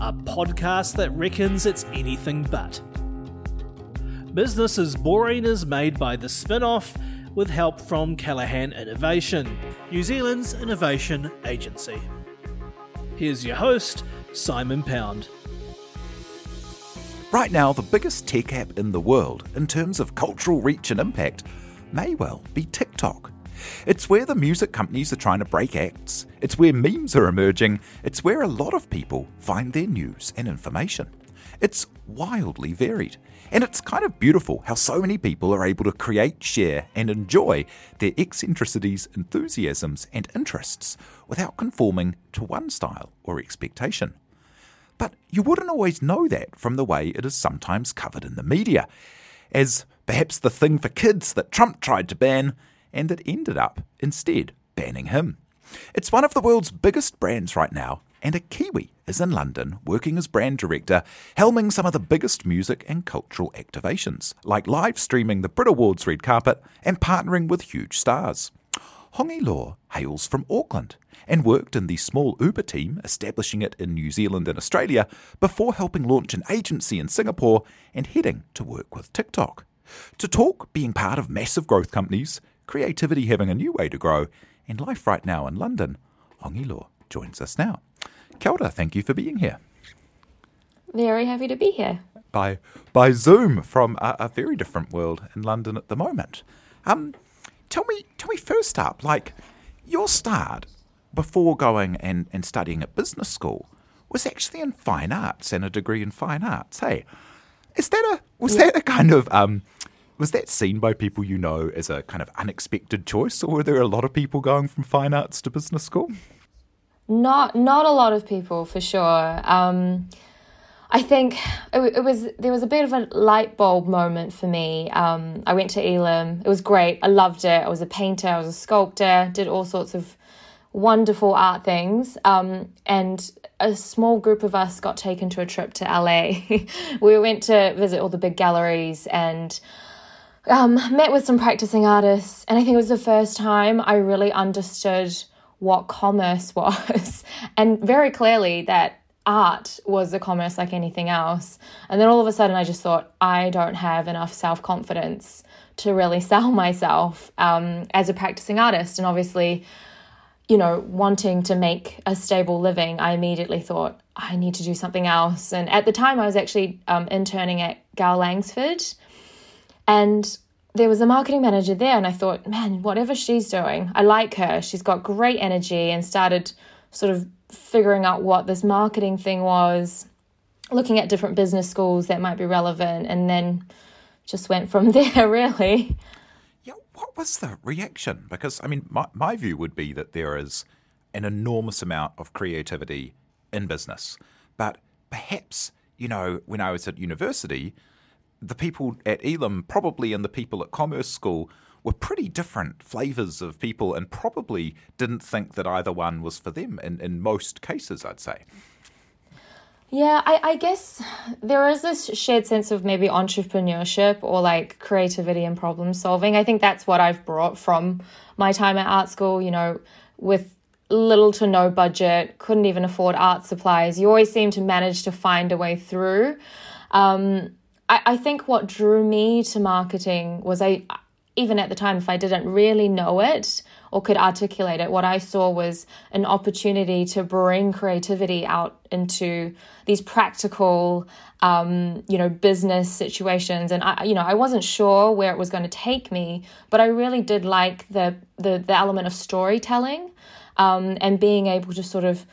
a podcast that reckons it's anything but. Business is Boring is made by The Spinoff with help from Callaghan Innovation, New Zealand's innovation agency. Here's your host, Simon Pound. Right now, the biggest tech app in the world in terms of cultural reach and impact may well be TikTok. It's where the music companies are trying to break acts, it's where memes are emerging, it's where a lot of people find their news and information. It's wildly varied. And it's kind of beautiful how so many people are able to create, share, and enjoy their eccentricities, enthusiasms, and interests without conforming to one style or expectation. But you wouldn't always know that from the way it is sometimes covered in the media, as perhaps the thing for kids that Trump tried to ban and it ended up instead banning him. It's one of the world's biggest brands right now, and a Kiwi is in London working as brand director, helming some of the biggest music and cultural activations, like live streaming the Brit Awards red carpet and partnering with huge stars. Hongi Luo hails from Auckland and worked in the small Uber team, establishing it in New Zealand and Australia before helping launch an agency in Singapore and heading to work with TikTok. To talk being part of massive growth companies, creativity having a new way to grow, and life right now in London, Hongi Luo joins us now. Kia ora, thank you for being here. Very happy to be here. By by Zoom from a, a very different world in London at the moment. Um, tell me, tell me first up, like your start before going and, and studying at business school was actually in fine arts and a degree in fine arts. Hey, is that a was yeah. that a kind of um, was that seen by people you know as a kind of unexpected choice, or were there a lot of people going from fine arts to business school? Not not a lot of people for sure. Um, I think it, it, was there was a bit of a light bulb moment for me. Um, I went to Elam. It was great. I loved it. I was a painter. I was a sculptor. Did all sorts of wonderful art things. Um, and a small group of us got taken to a trip to LA. we went to visit all the big galleries and um, met with some practicing artists. And I think it was the first time I really understood what commerce was, and very clearly that art was a commerce like anything else. And then all of a sudden, I just thought, I don't have enough self confidence to really sell myself um, as a practicing artist. And obviously, you know, wanting to make a stable living, I immediately thought, I need to do something else. And at the time, I was actually um, interning at Gow Langsford. And there was a marketing manager there, and I thought, man, whatever she's doing, I like her. She's got great energy, and started sort of figuring out what this marketing thing was, looking at different business schools that might be relevant, and then just went from there, really. Yeah, what was the reaction? Because, I mean, my, my view would be that there is an enormous amount of creativity in business, but perhaps, you know, when I was at university, the people at Elam, probably and the people at Commerce School, were pretty different flavours of people and probably didn't think that either one was for them in, in most cases, I'd say. Yeah, I, I guess there is this shared sense of maybe entrepreneurship or like creativity and problem solving. I think that's what I've brought from my time at art school, you know, with little to no budget, couldn't even afford art supplies. You always seem to manage to find a way through. Um, I, I think what drew me to marketing was I even at the time, if I didn't really know it or could articulate it, what I saw was an opportunity to bring creativity out into these practical, um, you know, business situations. And I, you know, I wasn't sure where it was going to take me, but I really did like the the, the element of storytelling um, and being able to sort of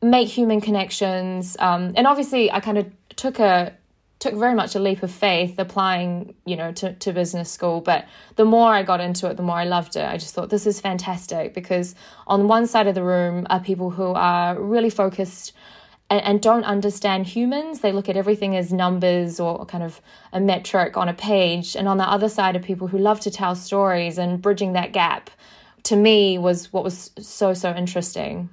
make human connections. Um, and obviously, I kind of took a took very much a leap of faith applying, you know, to, to business school. But the more I got into it, the more I loved it. I just thought this is fantastic because on one side of the room are people who are really focused and, and don't understand humans. They look at everything as numbers or kind of a metric on a page. And on the other side are people who love to tell stories and bridging that gap to me was what was so, so interesting.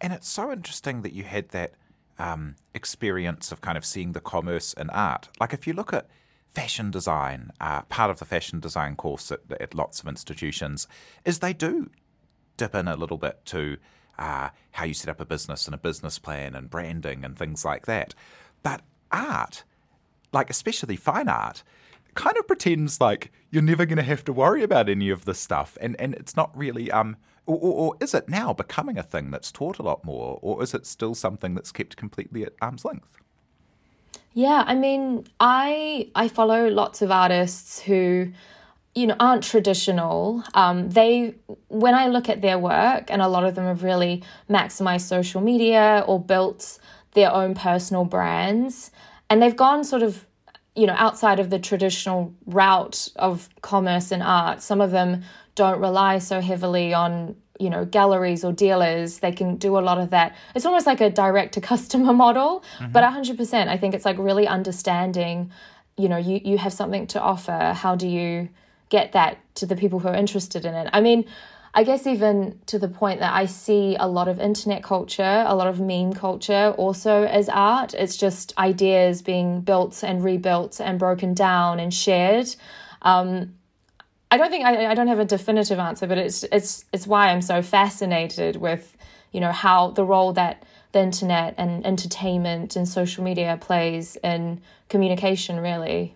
And it's so interesting that you had that um, experience of kind of seeing the commerce and art. Like if you look at fashion design, uh, part of the fashion design course at, at, lots of institutions is they do dip in a little bit to uh, how you set up a business and a business plan and branding and things like that. But art, like especially fine art, kind of pretends like you're never going to have to worry about any of this stuff, and and it's not really um or, or, or, is it now becoming a thing that's taught a lot more, or is it still something that's kept completely at arm's length? Yeah, I mean, I I follow lots of artists who, you know, aren't traditional. Um, they when I look at their work, and a lot of them have really maximized social media or built their own personal brands, and they've gone sort of you know outside of the traditional route of commerce and art some of them don't rely so heavily on you know galleries or dealers they can do a lot of that it's almost like a direct to customer model mm-hmm. but 100% i think it's like really understanding you know you you have something to offer how do you get that to the people who are interested in it i mean I guess even to the point that I see a lot of internet culture, a lot of meme culture also as art. It's just ideas being built and rebuilt and broken down and shared. Um, I don't think I, I don't have a definitive answer, but it's it's it's why I'm so fascinated with you know how the role that the internet and entertainment and social media plays in communication really.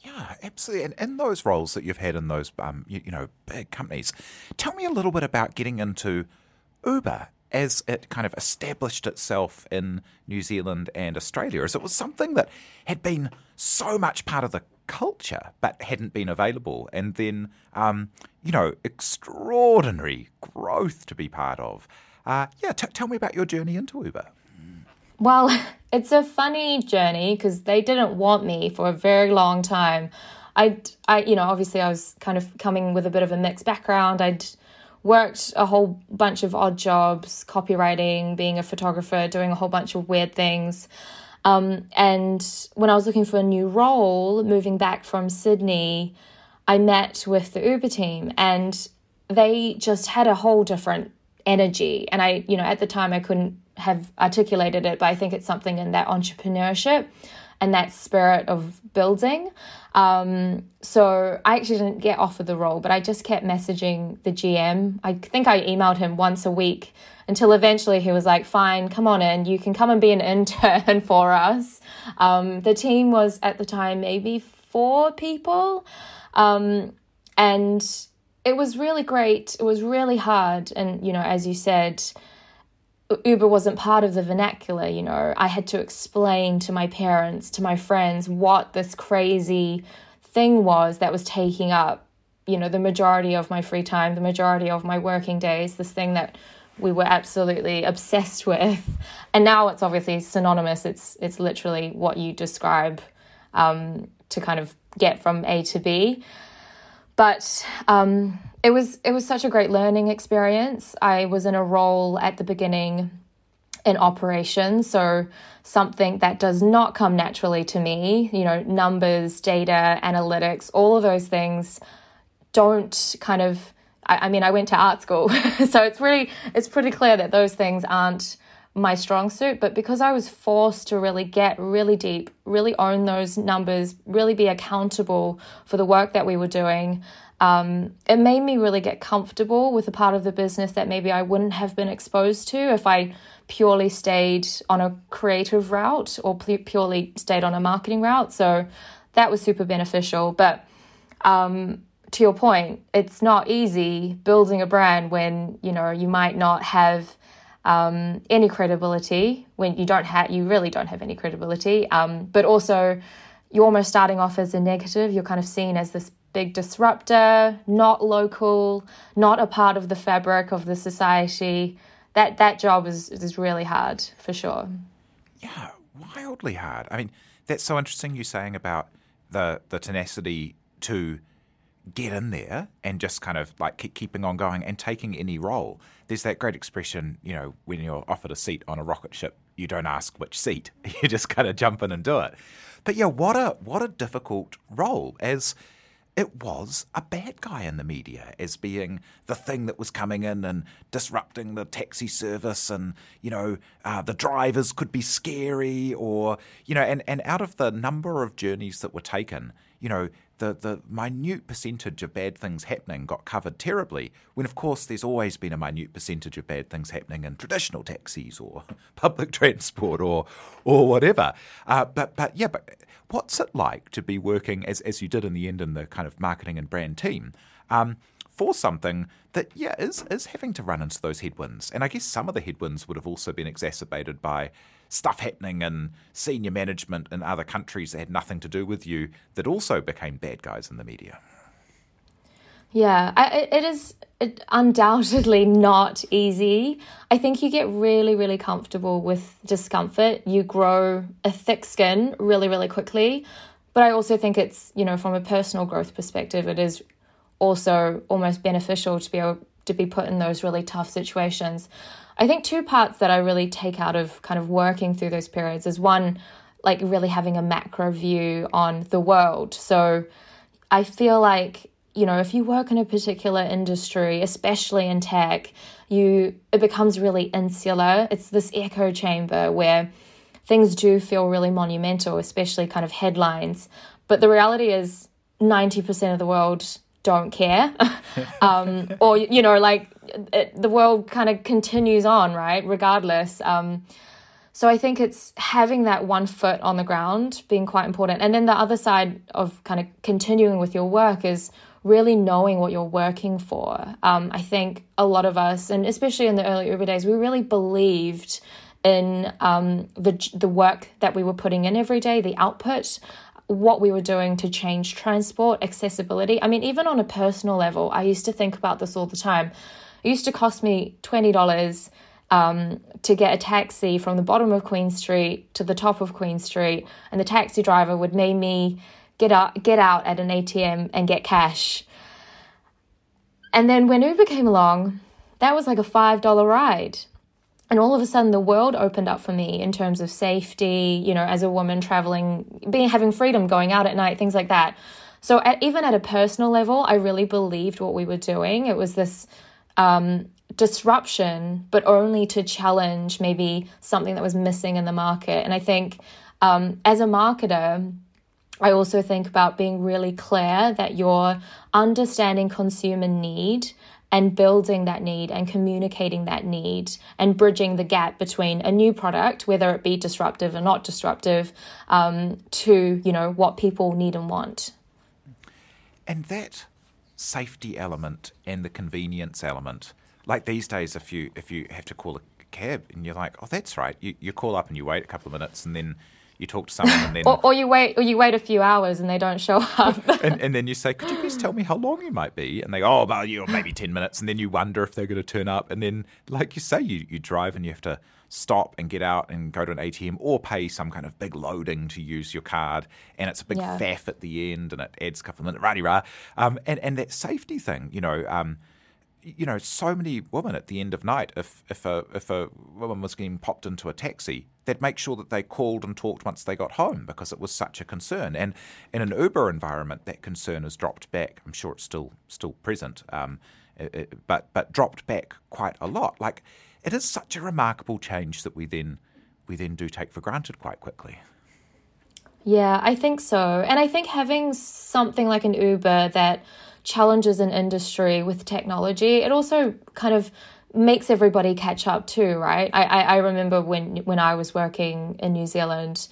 Yeah, absolutely. And in those roles that you've had in those um, you, you know big companies, tell me a little bit about getting into Uber as it kind of established itself in New Zealand and Australia, as it was something that had been so much part of the culture but hadn't been available. And then, um, you know, extraordinary growth to be part of. Uh, yeah, t- tell me about your journey into Uber. Well, it's a funny journey because they didn't want me for a very long time. I'd, I, you know, obviously I was kind of coming with a bit of a mixed background. I'd worked a whole bunch of odd jobs, copywriting, being a photographer, doing a whole bunch of weird things. Um, and when I was looking for a new role, moving back from Sydney, I met with the Uber team and they just had a whole different energy. And I, you know, at the time I couldn't have articulated it, but I think it's something in that entrepreneurship and that spirit of building. Um, so I actually didn't get offered the role, but I just kept messaging the GM. I think I emailed him once a week until eventually he was like, fine, come on in. You can come and be an intern for us. Um, the team was at the time maybe four people. Um, and it was really great. It was really hard. And, you know, as you said, Uber wasn't part of the vernacular, you know. I had to explain to my parents, to my friends, what this crazy thing was that was taking up, you know, the majority of my free time, the majority of my working days, this thing that we were absolutely obsessed with. And now it's obviously synonymous. It's it's literally what you describe um, to kind of get from A to B. But um, it was it was such a great learning experience. I was in a role at the beginning in operations, so something that does not come naturally to me. You know, numbers, data, analytics, all of those things don't kind of I, I mean, I went to art school, so it's really it's pretty clear that those things aren't my strong suit. But because I was forced to really get really deep, really own those numbers, really be accountable for the work that we were doing, um, it made me really get comfortable with a part of the business that maybe I wouldn't have been exposed to if I purely stayed on a creative route or purely stayed on a marketing route. So that was super beneficial. But um, to your point, it's not easy building a brand when you know you might not have um, any credibility. When you don't have, you really don't have any credibility. Um, but also, you're almost starting off as a negative. You're kind of seen as this big disruptor, not local, not a part of the fabric of the society. That that job is is really hard for sure. Yeah, wildly hard. I mean, that's so interesting. You saying about the the tenacity to get in there and just kind of like keep keeping on going and taking any role. There's that great expression, you know, when you're offered a seat on a rocket ship, you don't ask which seat. You just kind of jump in and do it. But yeah, what a what a difficult role as it was a bad guy in the media as being the thing that was coming in and disrupting the taxi service and you know uh, the drivers could be scary or you know and, and out of the number of journeys that were taken you know the, the minute percentage of bad things happening got covered terribly, when of course there's always been a minute percentage of bad things happening in traditional taxis or public transport or or whatever. Uh, but but yeah, but what's it like to be working as as you did in the end in the kind of marketing and brand team? Um, for something that, yeah, is, is having to run into those headwinds. And I guess some of the headwinds would have also been exacerbated by stuff happening in senior management in other countries that had nothing to do with you that also became bad guys in the media. Yeah, I, it is undoubtedly not easy. I think you get really, really comfortable with discomfort. You grow a thick skin really, really quickly. But I also think it's, you know, from a personal growth perspective, it is also almost beneficial to be able to be put in those really tough situations. I think two parts that I really take out of kind of working through those periods is one, like really having a macro view on the world. So I feel like, you know, if you work in a particular industry, especially in tech, you it becomes really insular. It's this echo chamber where things do feel really monumental, especially kind of headlines. But the reality is 90% of the world don't care. um, or, you know, like it, the world kind of continues on, right? Regardless. Um, so I think it's having that one foot on the ground being quite important. And then the other side of kind of continuing with your work is really knowing what you're working for. Um, I think a lot of us, and especially in the early Uber days, we really believed in um, the the work that we were putting in every day, the output what we were doing to change transport, accessibility. I mean, even on a personal level, I used to think about this all the time. It used to cost me $20 um, to get a taxi from the bottom of Queen Street to the top of Queen Street, and the taxi driver would make me get out, get out at an ATM and get cash. And then when Uber came along, that was like a $5 ride. And all of a sudden the world opened up for me in terms of safety you know as a woman traveling being having freedom going out at night things like that. So at, even at a personal level i really believed what we were doing. It was this um, disruption but only to challenge maybe something that was missing in the market. And i think um, as a marketer I also think about being really clear that you're understanding consumer need and building that need and communicating that need and bridging the gap between a new product, whether it be disruptive or not disruptive, um, to you know what people need and want. And that safety element and the convenience element, like these days, if you if you have to call a cab and you're like, oh, that's right, you, you call up and you wait a couple of minutes and then you talk to someone and then or, or, you wait or you wait a few hours and they don't show up. And, and, then you say could you please tell me how long you might be? And they go oh about you maybe 10 minutes. And then you wonder if they're going to turn up. And then like you say you, you drive and you have to stop and get out and go to an ATM or pay some kind of big loading to use your card. And it's a big yeah. faff at the end and it adds a couple of minutes rah rah um, and, and that safety thing you know um, you know, so many women at the end of night, if if a if a woman was getting popped into a taxi, they'd make sure that they called and talked once they got home because it was such a concern. And in an Uber environment, that concern has dropped back. I'm sure it's still still present, um, it, it, but but dropped back quite a lot. Like it is such a remarkable change that we then we then do take for granted quite quickly. Yeah, I think so. And I think having something like an Uber that challenges in industry with technology, it also kind of makes everybody catch up too, right? I, I, I remember when when I was working in New Zealand,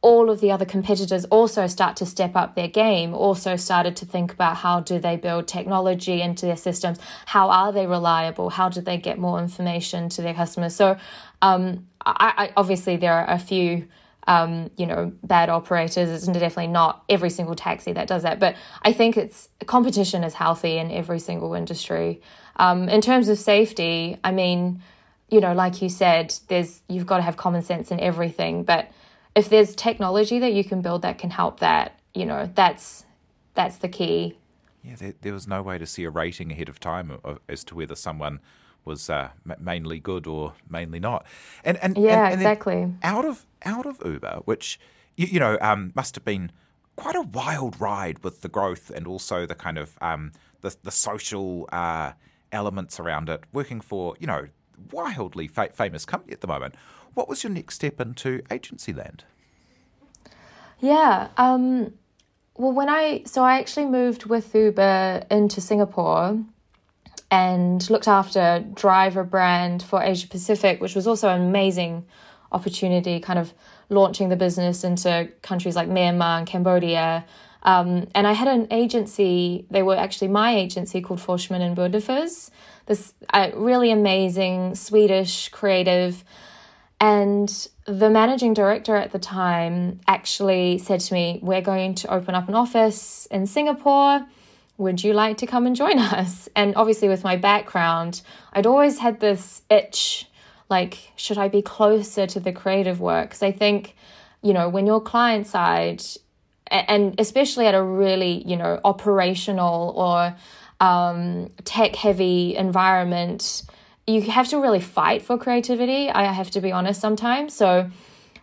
all of the other competitors also start to step up their game, also started to think about how do they build technology into their systems, how are they reliable, how do they get more information to their customers. So, um, I, I, obviously, there are a few. Um, you know, bad operators. It's definitely not every single taxi that does that, but I think it's competition is healthy in every single industry. Um, in terms of safety, I mean, you know, like you said, there's you've got to have common sense in everything, but if there's technology that you can build that can help that, you know, that's that's the key. Yeah, there, there was no way to see a rating ahead of time as to whether someone was uh, mainly good or mainly not. And and yeah, and, and exactly. Out of out of Uber, which you, you know um, must have been quite a wild ride with the growth and also the kind of um, the the social uh, elements around it. Working for you know wildly fa- famous company at the moment. What was your next step into agency land? Yeah. Um, well, when I so I actually moved with Uber into Singapore and looked after driver brand for Asia Pacific, which was also an amazing opportunity, kind of launching the business into countries like Myanmar and Cambodia. Um, and I had an agency, they were actually my agency called Forsman and Bodenfors, this uh, really amazing Swedish creative and the managing director at the time actually said to me, We're going to open up an office in Singapore. Would you like to come and join us? And obviously, with my background, I'd always had this itch like, should I be closer to the creative work? Because I think, you know, when you're client side, and especially at a really, you know, operational or um, tech heavy environment, you have to really fight for creativity. I have to be honest sometimes. So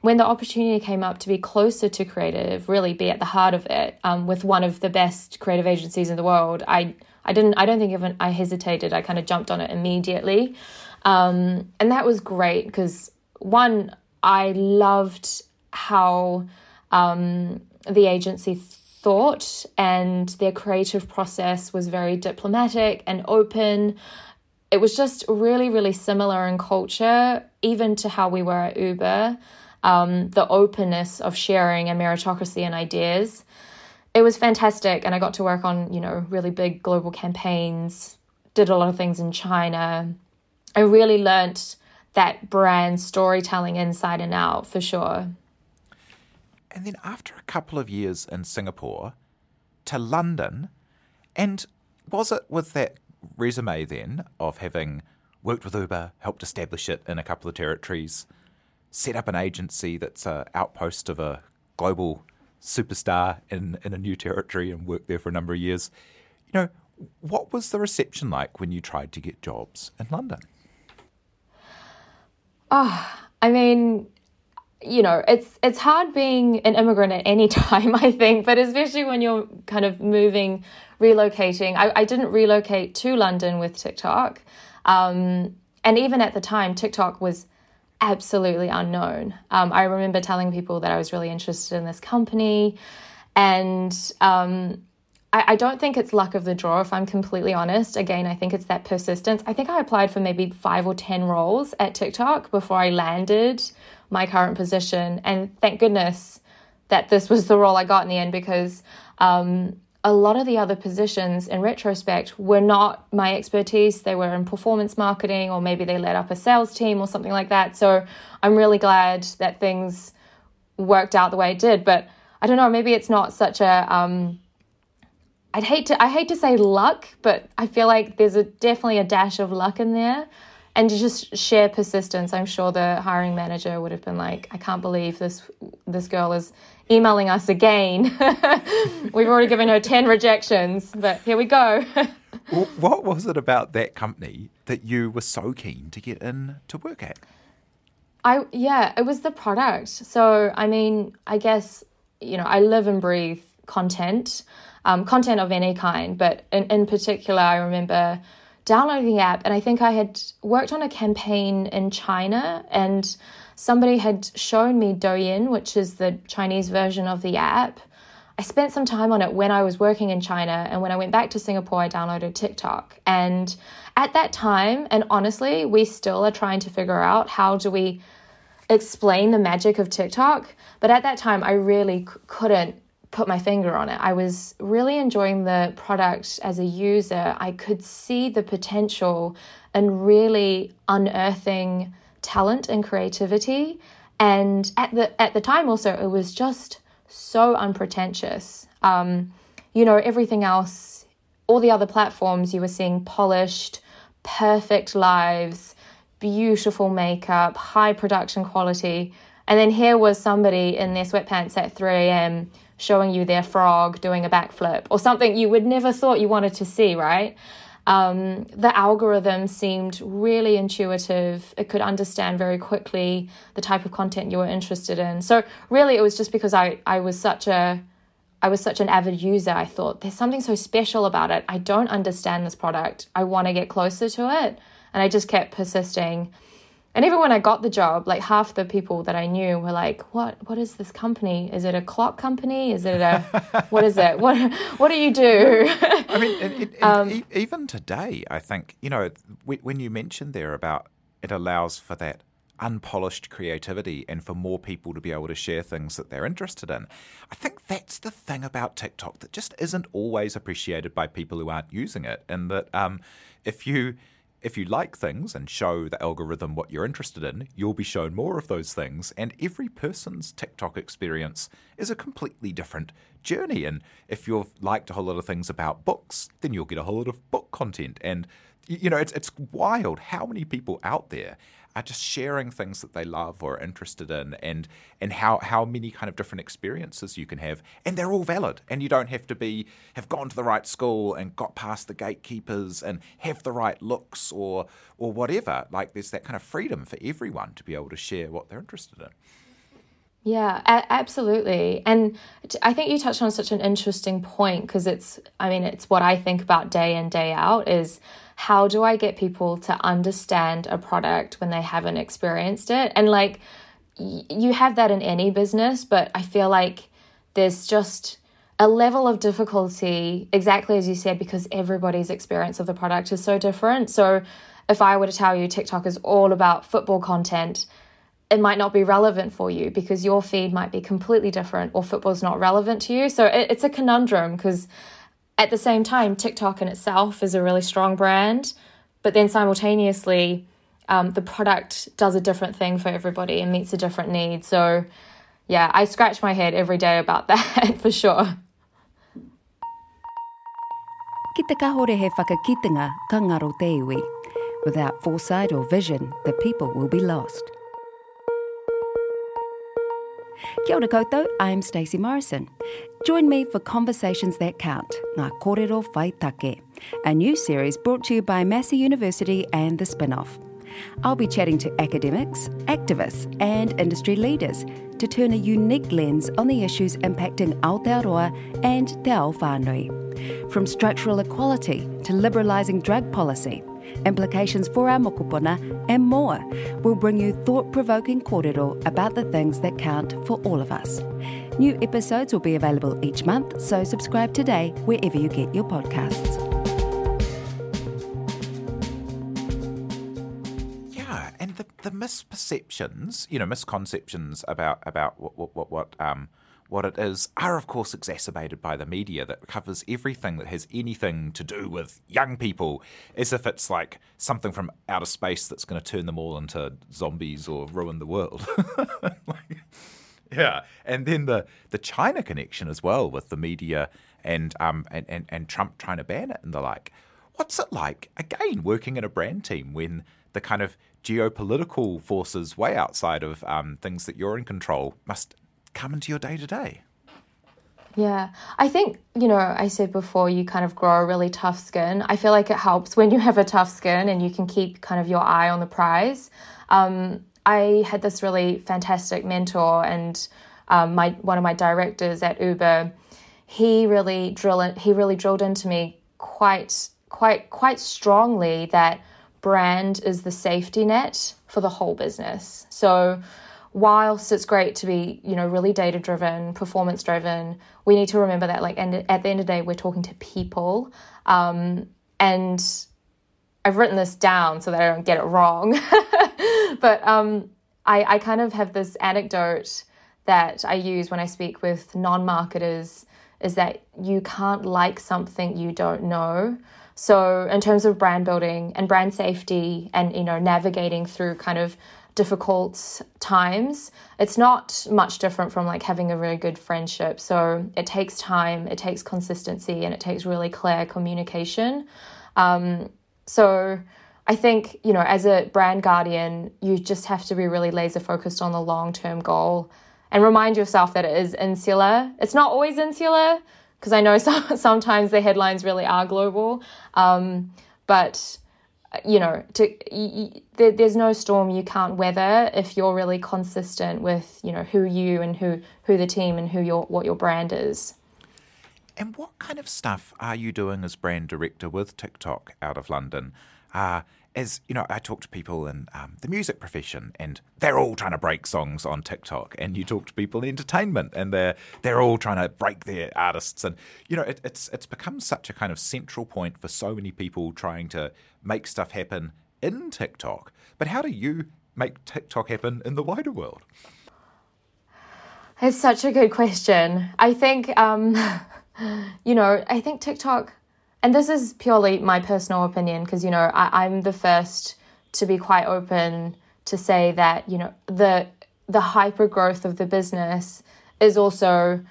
when the opportunity came up to be closer to creative, really be at the heart of it, um, with one of the best creative agencies in the world, I I didn't I don't think even I hesitated. I kind of jumped on it immediately, um, and that was great because one I loved how um, the agency thought and their creative process was very diplomatic and open it was just really, really similar in culture, even to how we were at Uber. Um, the openness of sharing and meritocracy and ideas. It was fantastic, and I got to work on you know really big global campaigns. Did a lot of things in China. I really learnt that brand storytelling inside and out for sure. And then after a couple of years in Singapore to London, and was it with that resume then of having worked with Uber, helped establish it in a couple of territories, set up an agency that's an outpost of a global superstar in, in a new territory and worked there for a number of years. You know, what was the reception like when you tried to get jobs in London? Oh, I mean, you know, it's it's hard being an immigrant at any time, I think, but especially when you're kind of moving relocating. I, I didn't relocate to London with TikTok. Um, and even at the time, TikTok was absolutely unknown. Um, I remember telling people that I was really interested in this company. And um, I, I, don't think it's luck of the draw, if I'm completely honest. Again, I think it's that persistence. I think I applied for maybe five or 10 roles at TikTok before I landed my current position. And thank goodness that this was the role I got in the end because um, a lot of the other positions in retrospect were not my expertise. They were in performance marketing, or maybe they led up a sales team or something like that. So I'm really glad that things worked out the way it did. But I don't know, maybe it's not such a. Um, I'd hate to I hate to say luck, but I feel like there's a definitely a dash of luck in there and just sheer persistence i'm sure the hiring manager would have been like i can't believe this this girl is emailing us again. We've already given her 10 rejections but here we go. What was it about that company that you were so keen to get in to work at? I yeah it was the product. So i mean i guess you know i live and breathe content um, content of any kind but in, in particular i remember downloading the app and I think I had worked on a campaign in China and somebody had shown me Douyin, which is the Chinese version of the app. I spent some time on it when I was working in China and when I went back to Singapore I downloaded TikTok. And at that time and honestly, we still are trying to figure out how do we explain the magic of TikTok. But at that time, I really c- couldn't put my finger on it. I was really enjoying the product as a user. I could see the potential and really unearthing talent and creativity. And at the at the time also it was just so unpretentious. Um, you know, everything else, all the other platforms you were seeing polished, perfect lives, beautiful makeup, high production quality. And then here was somebody in their sweatpants at 3 a.m. showing you their frog doing a backflip or something you would never thought you wanted to see, right? Um, the algorithm seemed really intuitive. It could understand very quickly the type of content you were interested in. So really, it was just because I, I was such a I was such an avid user. I thought there's something so special about it. I don't understand this product. I want to get closer to it, and I just kept persisting. And even when I got the job, like half the people that I knew were like, "What? What is this company? Is it a clock company? Is it a what is it? What What do you do?" I mean, it, it, um, e- even today, I think you know when you mentioned there about it allows for that unpolished creativity and for more people to be able to share things that they're interested in. I think that's the thing about TikTok that just isn't always appreciated by people who aren't using it. And that um, if you if you like things and show the algorithm what you're interested in, you'll be shown more of those things. And every person's TikTok experience is a completely different journey. And if you've liked a whole lot of things about books, then you'll get a whole lot of book content. And you know, it's it's wild how many people out there are just sharing things that they love or are interested in and and how how many kind of different experiences you can have. And they're all valid. And you don't have to be have gone to the right school and got past the gatekeepers and have the right looks or or whatever. Like there's that kind of freedom for everyone to be able to share what they're interested in yeah, a- absolutely. And I think you touched on such an interesting point because it's, I mean, it's what I think about day in, day out is how do I get people to understand a product when they haven't experienced it? And like, y- you have that in any business, but I feel like there's just a level of difficulty, exactly as you said, because everybody's experience of the product is so different. So, if I were to tell you TikTok is all about football content, it might not be relevant for you because your feed might be completely different or football's not relevant to you. So, it, it's a conundrum because at the same time, TikTok in itself is a really strong brand, but then simultaneously, um, the product does a different thing for everybody and meets a different need. So, yeah, I scratch my head every day about that for sure. Ki te kahore he whakakitenga ka ngaro te iwi. Without foresight or vision, the people will be lost. Kia ora koutou, I'm Stacey Morrison. Join me for Conversations That Count, Ngā Kōrero Whai Take, a new series brought to you by Massey University and The Spinoff. I'll be chatting to academics, activists, and industry leaders to turn a unique lens on the issues impacting Aotearoa and Te Ao Whānui. From structural equality to liberalising drug policy, implications for our mokopuna, and more. We'll bring you thought provoking kōrero about the things that count for all of us. New episodes will be available each month, so subscribe today wherever you get your podcasts. Yeah, and the, misperceptions, you know, misconceptions about about what what what, what um what it is are, of course, exacerbated by the media that covers everything that has anything to do with young people as if it's like something from outer space that's going to turn them all into zombies or ruin the world. like, yeah, and then the, the China connection as well with the media and, um, and, and, and Trump trying to ban it and the like. What's it like, again, working in a brand team when the kind of geopolitical forces way outside of um, things that you're in control must come into your day to day? Yeah, I think, you know, I said before, you kind of grow a really tough skin. I feel like it helps when you have a tough skin and you can keep kind of your eye on the prize. Um, I had this really fantastic mentor, and um, my one of my directors at Uber, he really drill he really drilled into me quite quite quite strongly that brand is the safety net for the whole business. So whilst it's great to be, you know, really data driven, performance driven, we need to remember that, like, and at the end of the day, we're talking to people. Um, and I've written this down so that I don't get it wrong. but um, I, I kind of have this anecdote that I use when I speak with non marketers is that you can't like something you don't know. So in terms of brand building and brand safety and you know navigating through kind of difficult times, it's not much different from like having a really good friendship. So it takes time, it takes consistency, and it takes really clear communication. Um, so I think, you know, as a brand guardian, you just have to be really laser focused on the long term goal and remind yourself that it is insular. It's not always insular because I know some, sometimes the headlines really are global. Um, but you know, to, you, there, there's no storm you can't weather if you're really consistent with you know who you and who who the team and who your what your brand is. And what kind of stuff are you doing as brand director with TikTok out of London? Uh, as you know, I talk to people in um, the music profession, and they're all trying to break songs on TikTok. And you talk to people in entertainment, and they're they're all trying to break their artists. And you know, it, it's it's become such a kind of central point for so many people trying to make stuff happen in TikTok. But how do you make TikTok happen in the wider world? It's such a good question. I think, um, you know, I think TikTok and this is purely my personal opinion because you know I, I'm the first to be quite open to say that you know the the hyper growth of the business is also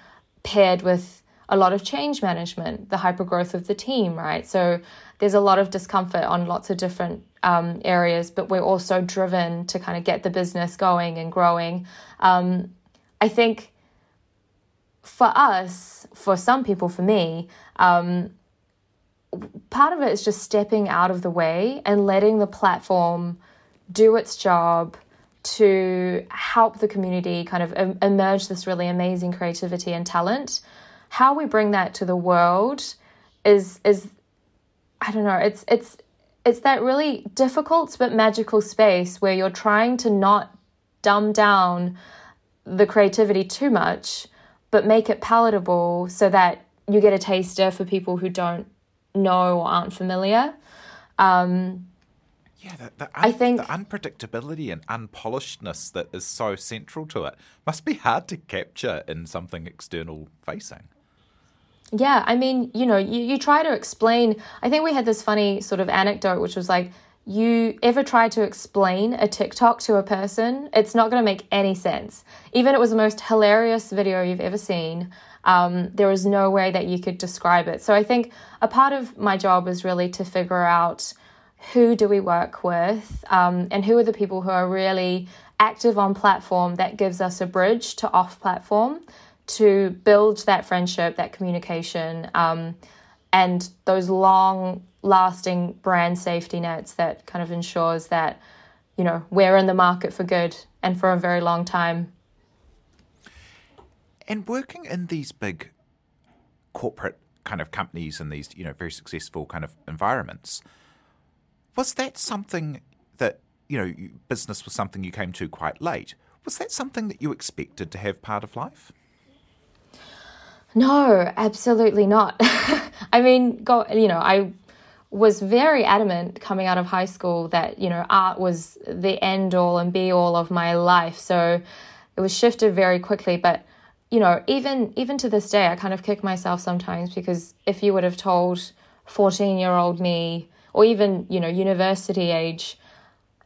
paired with a lot of change management, the hyper growth of the team, right? So there's a lot of discomfort on lots of different um, areas, but we're also driven to kind of get the business going and growing. Um, I think for us, for some people, for me, um, part of it is just stepping out of the way and letting the platform do its job to help the community kind of emerge this really amazing creativity and talent. How we bring that to the world is is I don't know, it's it's it's that really difficult but magical space where you're trying to not dumb down the creativity too much, but make it palatable so that you get a taster for people who don't know or aren't familiar. Um, yeah, the, the un- I think the unpredictability and unpolishedness that is so central to it must be hard to capture in something external facing. Yeah, I mean, you know, you, you try to explain. I think we had this funny sort of anecdote, which was like, you ever try to explain a TikTok to a person, it's not going to make any sense. Even it was the most hilarious video you've ever seen um, there was no way that you could describe it. So I think a part of my job is really to figure out who do we work with um, and who are the people who are really active on platform that gives us a bridge to off platform to build that friendship, that communication, um, and those long lasting brand safety nets that kind of ensures that you know we're in the market for good and for a very long time and working in these big corporate kind of companies and these, you know, very successful kind of environments, was that something that, you know, business was something you came to quite late? Was that something that you expected to have part of life? No, absolutely not. I mean, go, you know, I was very adamant coming out of high school that, you know, art was the end all and be all of my life. So it was shifted very quickly. But you know, even even to this day, I kind of kick myself sometimes because if you would have told fourteen year old me, or even you know university age,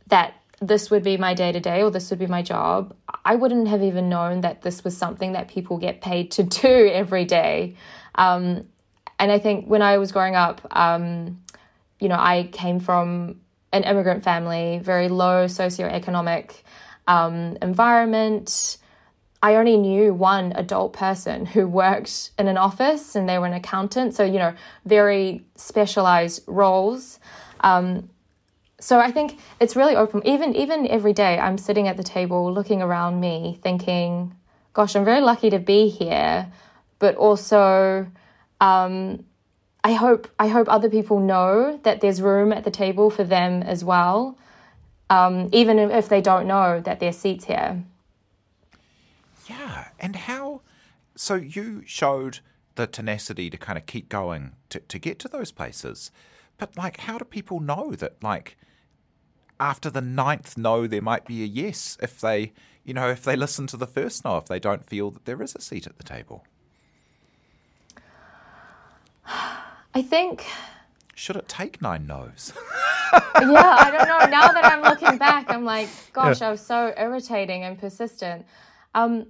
that this would be my day to day or this would be my job, I wouldn't have even known that this was something that people get paid to do every day. Um, and I think when I was growing up, um, you know, I came from an immigrant family, very low socioeconomic um, environment. I only knew one adult person who worked in an office and they were an accountant. So, you know, very specialized roles. Um, so I think it's really open. Even even every day, I'm sitting at the table, looking around me, thinking, "Gosh, I'm very lucky to be here," but also, um, I hope I hope other people know that there's room at the table for them as well, um, even if they don't know that there's seats here. Yeah, and how? So you showed the tenacity to kind of keep going to, to get to those places, but like, how do people know that like? after the ninth no, there might be a yes if they, you know, if they listen to the first no, if they don't feel that there is a seat at the table? I think. Should it take nine no's? yeah, I don't know. Now that I'm looking back, I'm like, gosh, yeah. I was so irritating and persistent. Um,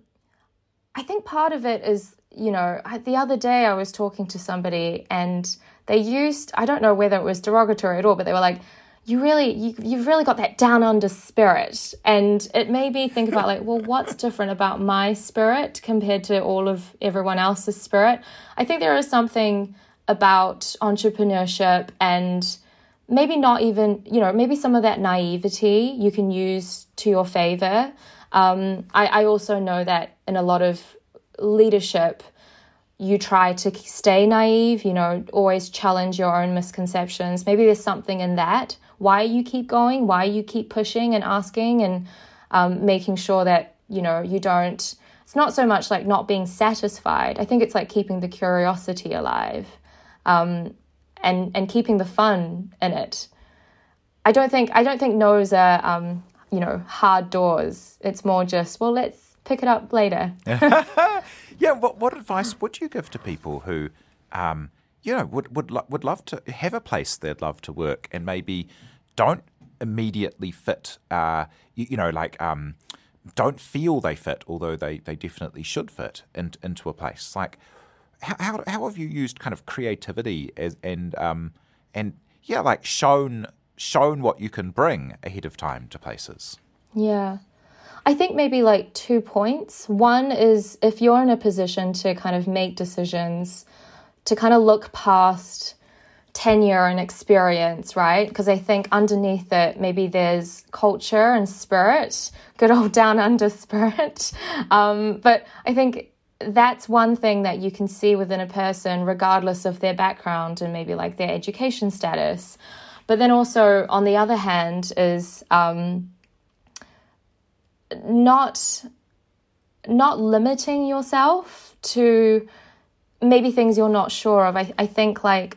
I think part of it is, you know, the other day I was talking to somebody and they used, I don't know whether it was derogatory at all, but they were like, you really you, you've really got that down under spirit and it made me think about like well what's different about my spirit compared to all of everyone else's spirit i think there is something about entrepreneurship and maybe not even you know maybe some of that naivety you can use to your favor. Um, I, I also know that in a lot of leadership you try to stay naive you know always challenge your own misconceptions. Maybe there's something in that. Why you keep going, why you keep pushing and asking and um, making sure that, you know, you don't, it's not so much like not being satisfied. I think it's like keeping the curiosity alive um, and, and keeping the fun in it. I don't think, I don't think no's are, um, you know, hard doors. It's more just, well, let's pick it up later. yeah. What, what advice would you give to people who, um, you know, would would lo- would love to have a place they'd love to work and maybe don't immediately fit, uh, you, you, know, like um, don't feel they fit, although they, they definitely should fit in, into a place. Like, how, how, have you used kind of creativity as, and um, and yeah, like shown shown what you can bring ahead of time to places? Yeah. I think maybe like two points. One is if you're in a position to kind of make decisions, to kind of look past tenure and experience, right? Because I think underneath it, maybe there's culture and spirit, good old down under spirit. Um, but I think that's one thing that you can see within a person, regardless of their background and maybe like their education status. But then also, on the other hand, is um, not not limiting yourself to maybe things you're not sure of. I, I think like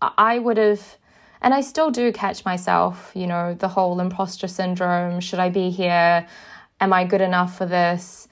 I would have, and I still do catch myself, you know, the whole imposter syndrome. Should I be here? Am I good enough for this?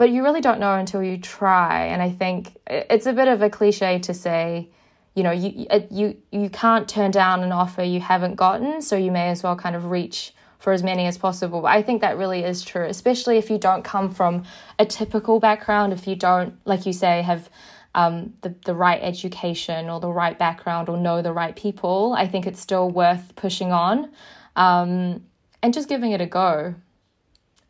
But you really don't know until you try. And I think it's a bit of a cliche to say, you know, you you you can't turn down an offer you haven't gotten, so you may as well kind of reach for as many as possible. But I think that really is true, especially if you don't come from a typical background, if you don't, like you say, have um, the, the right education or the right background or know the right people, I think it's still worth pushing on um, and just giving it a go.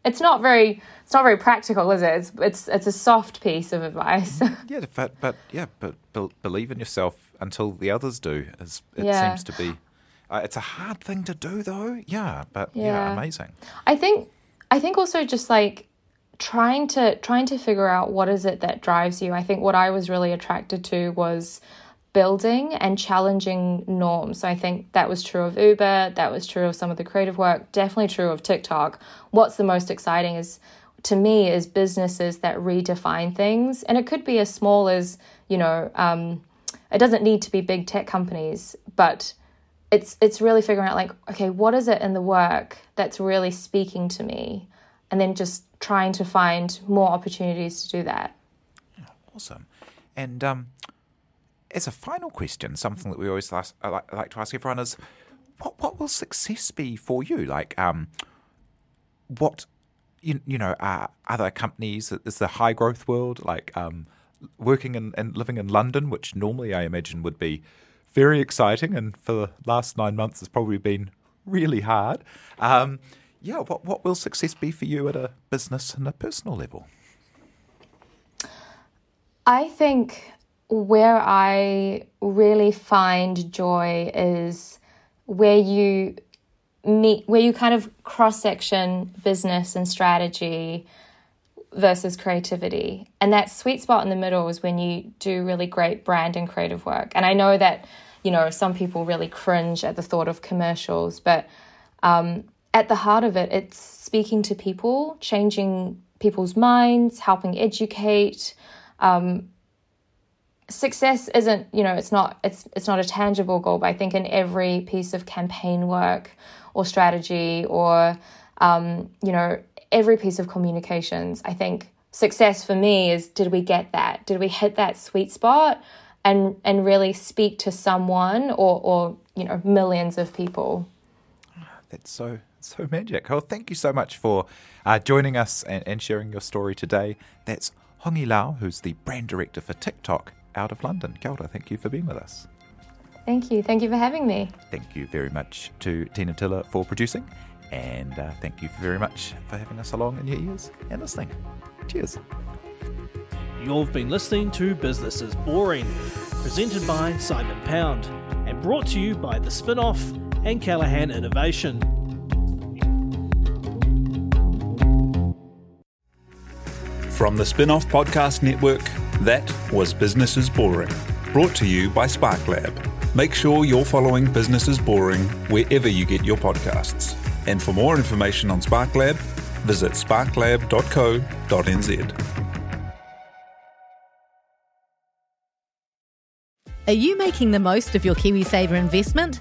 It's not very it's not very practical, is it? It's it's, it's a soft piece of advice. yeah, but but yeah, but be- believe in yourself until the others do. Is it yeah. seems to be. Uh, it's a hard thing to do, though. Yeah, but yeah. yeah, amazing. I think I think also just like trying to trying to figure out what is it that drives you. I think what I was really attracted to was building and challenging norms. So I think that was true of Uber, that was true of some of the creative work, definitely true of TikTok. What's the most exciting is to me is businesses that redefine things, and it could be as small as you know. Um, it doesn't need to be big tech companies, but it's it's really figuring out like okay, what is it in the work that's really speaking to me, and then just trying to find more opportunities to do that. Awesome. And um, as a final question, something that we always like, like to ask everyone is, what what will success be for you? Like, um, what you, you know, uh, other companies? Is the high growth world like um, working and, and living in London, which normally I imagine would be very exciting, and for the last nine months has probably been really hard. Um, yeah, what, what will success be for you at a business and a personal level? I think where I really find joy is where you meet, where you kind of cross section business and strategy versus creativity. And that sweet spot in the middle is when you do really great brand and creative work. And I know that, you know, some people really cringe at the thought of commercials, but um, at the heart of it, it's speaking to people, changing people's minds, helping educate. Um, success isn't, you know, it's not it's it's not a tangible goal, but I think in every piece of campaign work or strategy or um, you know every piece of communications. I think success for me is did we get that? Did we hit that sweet spot and and really speak to someone or or you know millions of people? That's so so magic. Well, thank you so much for uh, joining us and, and sharing your story today. That's Hongi Luo, who's the brand director for TikTok out of London. Ora, thank you for being with us. Thank you. Thank you for having me. Thank you very much to Tina Tiller for producing. And uh, thank you very much for having us along in your ears and listening. Cheers. You've been listening to Business is Boring, presented by Simon Pound, and brought to you by The Spinoff and Callaghan Innovation. From the Spinoff Podcast Network, that was Business is Boring, brought to you by SparkLab. Make sure you're following Business is Boring wherever you get your podcasts. And for more information on SparkLab, visit sparklab.co.nz. Are you making the most of your KiwiSaver investment?